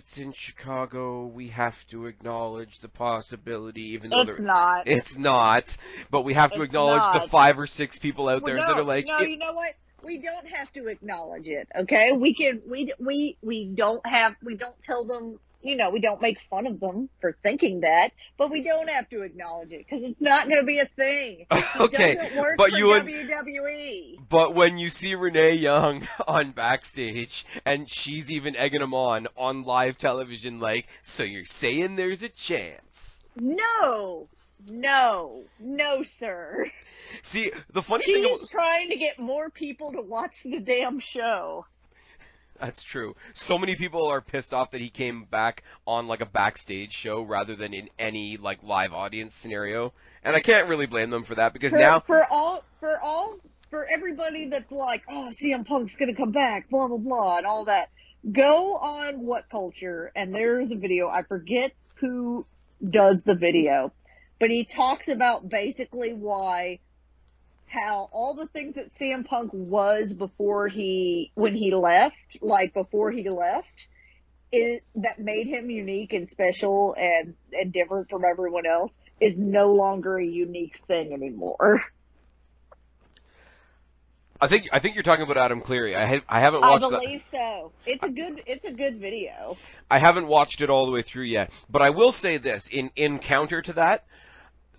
it's in Chicago, we have to acknowledge the possibility, even though It's there- not. it's not. But we have to It's acknowledge the five or six people out Well, there no, that are like, no, "It- you know what? We don't have to acknowledge it. Okay, we can. We we we don't have. We don't tell them. You know, we don't make fun of them for thinking that, but we don't have to acknowledge it because it's not going to be a thing. It okay, but you would- WWE. But when you see Renee Young on backstage and she's even egging him on on live television, like, so you're saying there's a chance? No, no, no, sir. See, the funny thing She's trying to get more people to watch the damn show. That's true. So many people are pissed off that he came back on like a backstage show rather than in any like live audience scenario, and I can't really blame them for that because for, now for all for all for everybody that's like, oh, CM Punk's gonna come back, blah blah blah, and all that. Go on What Culture, and there's a video. I forget who does the video, but he talks about basically why, how all the things that CM Punk was before he when he left, like before he left. Is, that made him unique and special and, and different from everyone else is no longer a unique thing anymore. I think I think you're talking about Adam Clery. I ha- I haven't I watched that. believe so. It's a good it's a good video. I haven't watched it all the way through yet, but I will say this in in counter to that,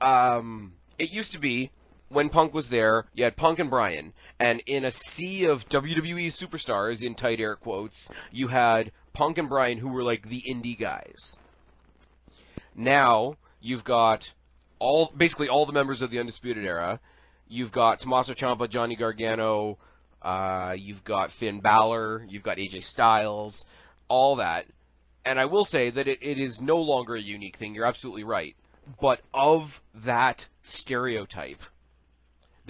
um, it used to be when Punk was there, you had Punk and Bryan, and in a sea of WWE superstars in tight air quotes, you had Punk and Bryan who were like the indie guys. Now you've got all basically all the members of the Undisputed Era. You've got Tommaso Ciampa, Johnny Gargano, uh, you've got Finn Balor, you've got AJ Styles, all that and I will say that it, it is no longer a unique thing. You're absolutely right. But of that stereotype,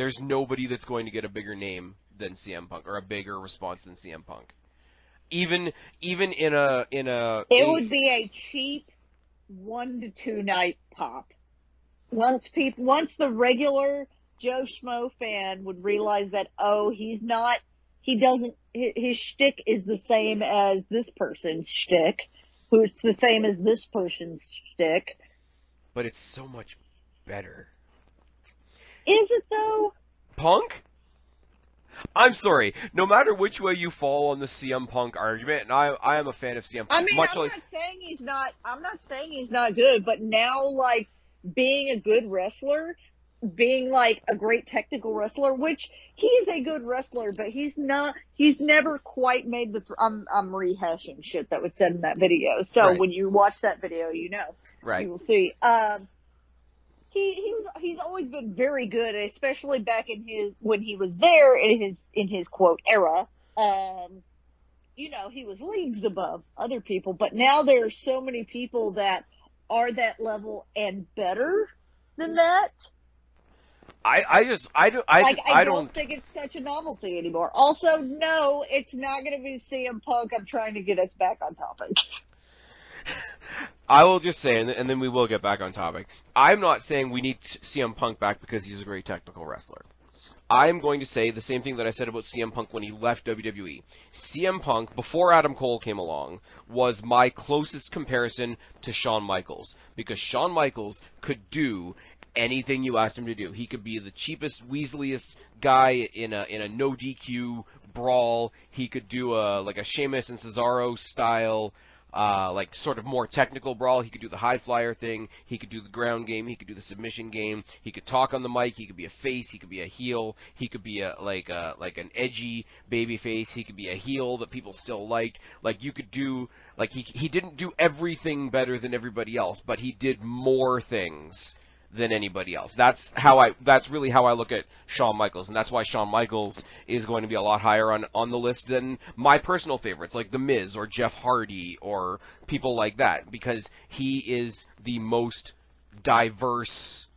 there's nobody that's going to get a bigger name than CM Punk or a bigger response than CM Punk. Even even in a in a It a- would be a cheap one to two night pop. Once people once the regular Joe Schmo fan would realize that oh he's not he doesn't his, his shtick is the same as this person's shtick, who's the same as this person's shtick. but it's so much better. Is it though? Punk? I'm sorry. No matter which way you fall on the CM Punk argument, and I I am a fan of CM Punk, I mean, much I'm like not saying he's not. I'm not saying he's not good, but now, like being a good wrestler, being like a great technical wrestler, which he is a good wrestler, but he's not. He's never quite made the. Th- I'm I'm rehashing shit that was said in that video. So Right. when you watch that video, you know right. you will see. Um, he he was he's always been very good, especially back in his when he was there in his in his quote era. Um, you know, he was leagues above other people, but now there are so many people that are that level and better than that. I I just I don't I, like I, I don't, don't think it's such a novelty anymore. Also, no, it's not going to be CM Punk. I'm trying to get us back on topic. I will just say, and, then we will get back on topic. I'm not saying we need CM Punk back because he's a great technical wrestler. I'm going to say the same thing that I said about CM Punk when he left WWE. CM Punk, before Adam Cole came along, was my closest comparison to Shawn Michaels because Shawn Michaels could do anything you asked him to do. He could be the cheapest, weaseliest guy in a in a no DQ brawl. He could do a like a Sheamus and Cesaro style uh, like sort of more technical brawl. He could do the high flyer thing. He could do the ground game. He could do the submission game. He could talk on the mic. He could be a face. He could be a heel. He could be a like a like an edgy baby face. He could be a heel that people still liked. Like you could do like he he didn't do everything better than everybody else, but he did more things than anybody else. That's how I that's really how I look at Shawn Michaels and that's why Shawn Michaels is going to be a lot higher on on the list than my personal favorites like The Miz or Jeff Hardy or people like that because he is the most diverse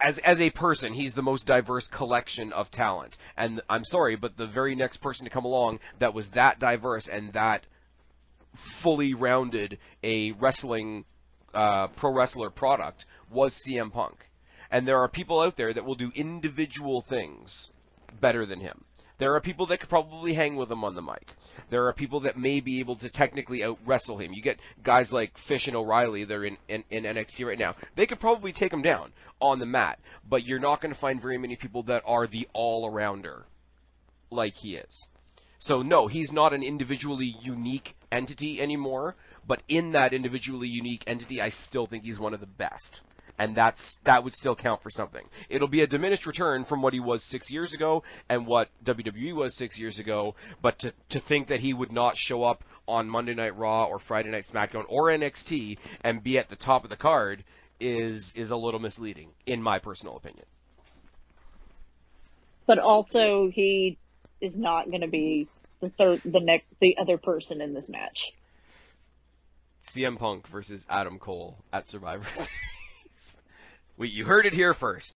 as as a person, he's the most diverse collection of talent. And I'm sorry, but the very next person to come along that was that diverse and that fully rounded a wrestling uh, pro wrestler product was CM Punk. And there are people out there that will do individual things better than him. There are people that could probably hang with him on the mic. There are people that may be able to technically out wrestle him. You get guys like Fish and O'Reilly, they're in, in, in NXT right now. They could probably take him down on the mat, but you're not going to find very many people that are the all arounder like he is. So no, he's not an individually unique entity anymore, but in that individually unique entity, I still think he's one of the best. And that's that would still count for something. It'll be a diminished return from what he was six years ago and what WWE was six years ago, but to, to think that he would not show up on Monday Night Raw or Friday Night SmackDown or NXT and be at the top of the card is is a little misleading, in my personal opinion. But also, he is not going to be the third, the next, the other person in this match. CM Punk versus Adam Cole at Survivor Series. we, you heard it here first.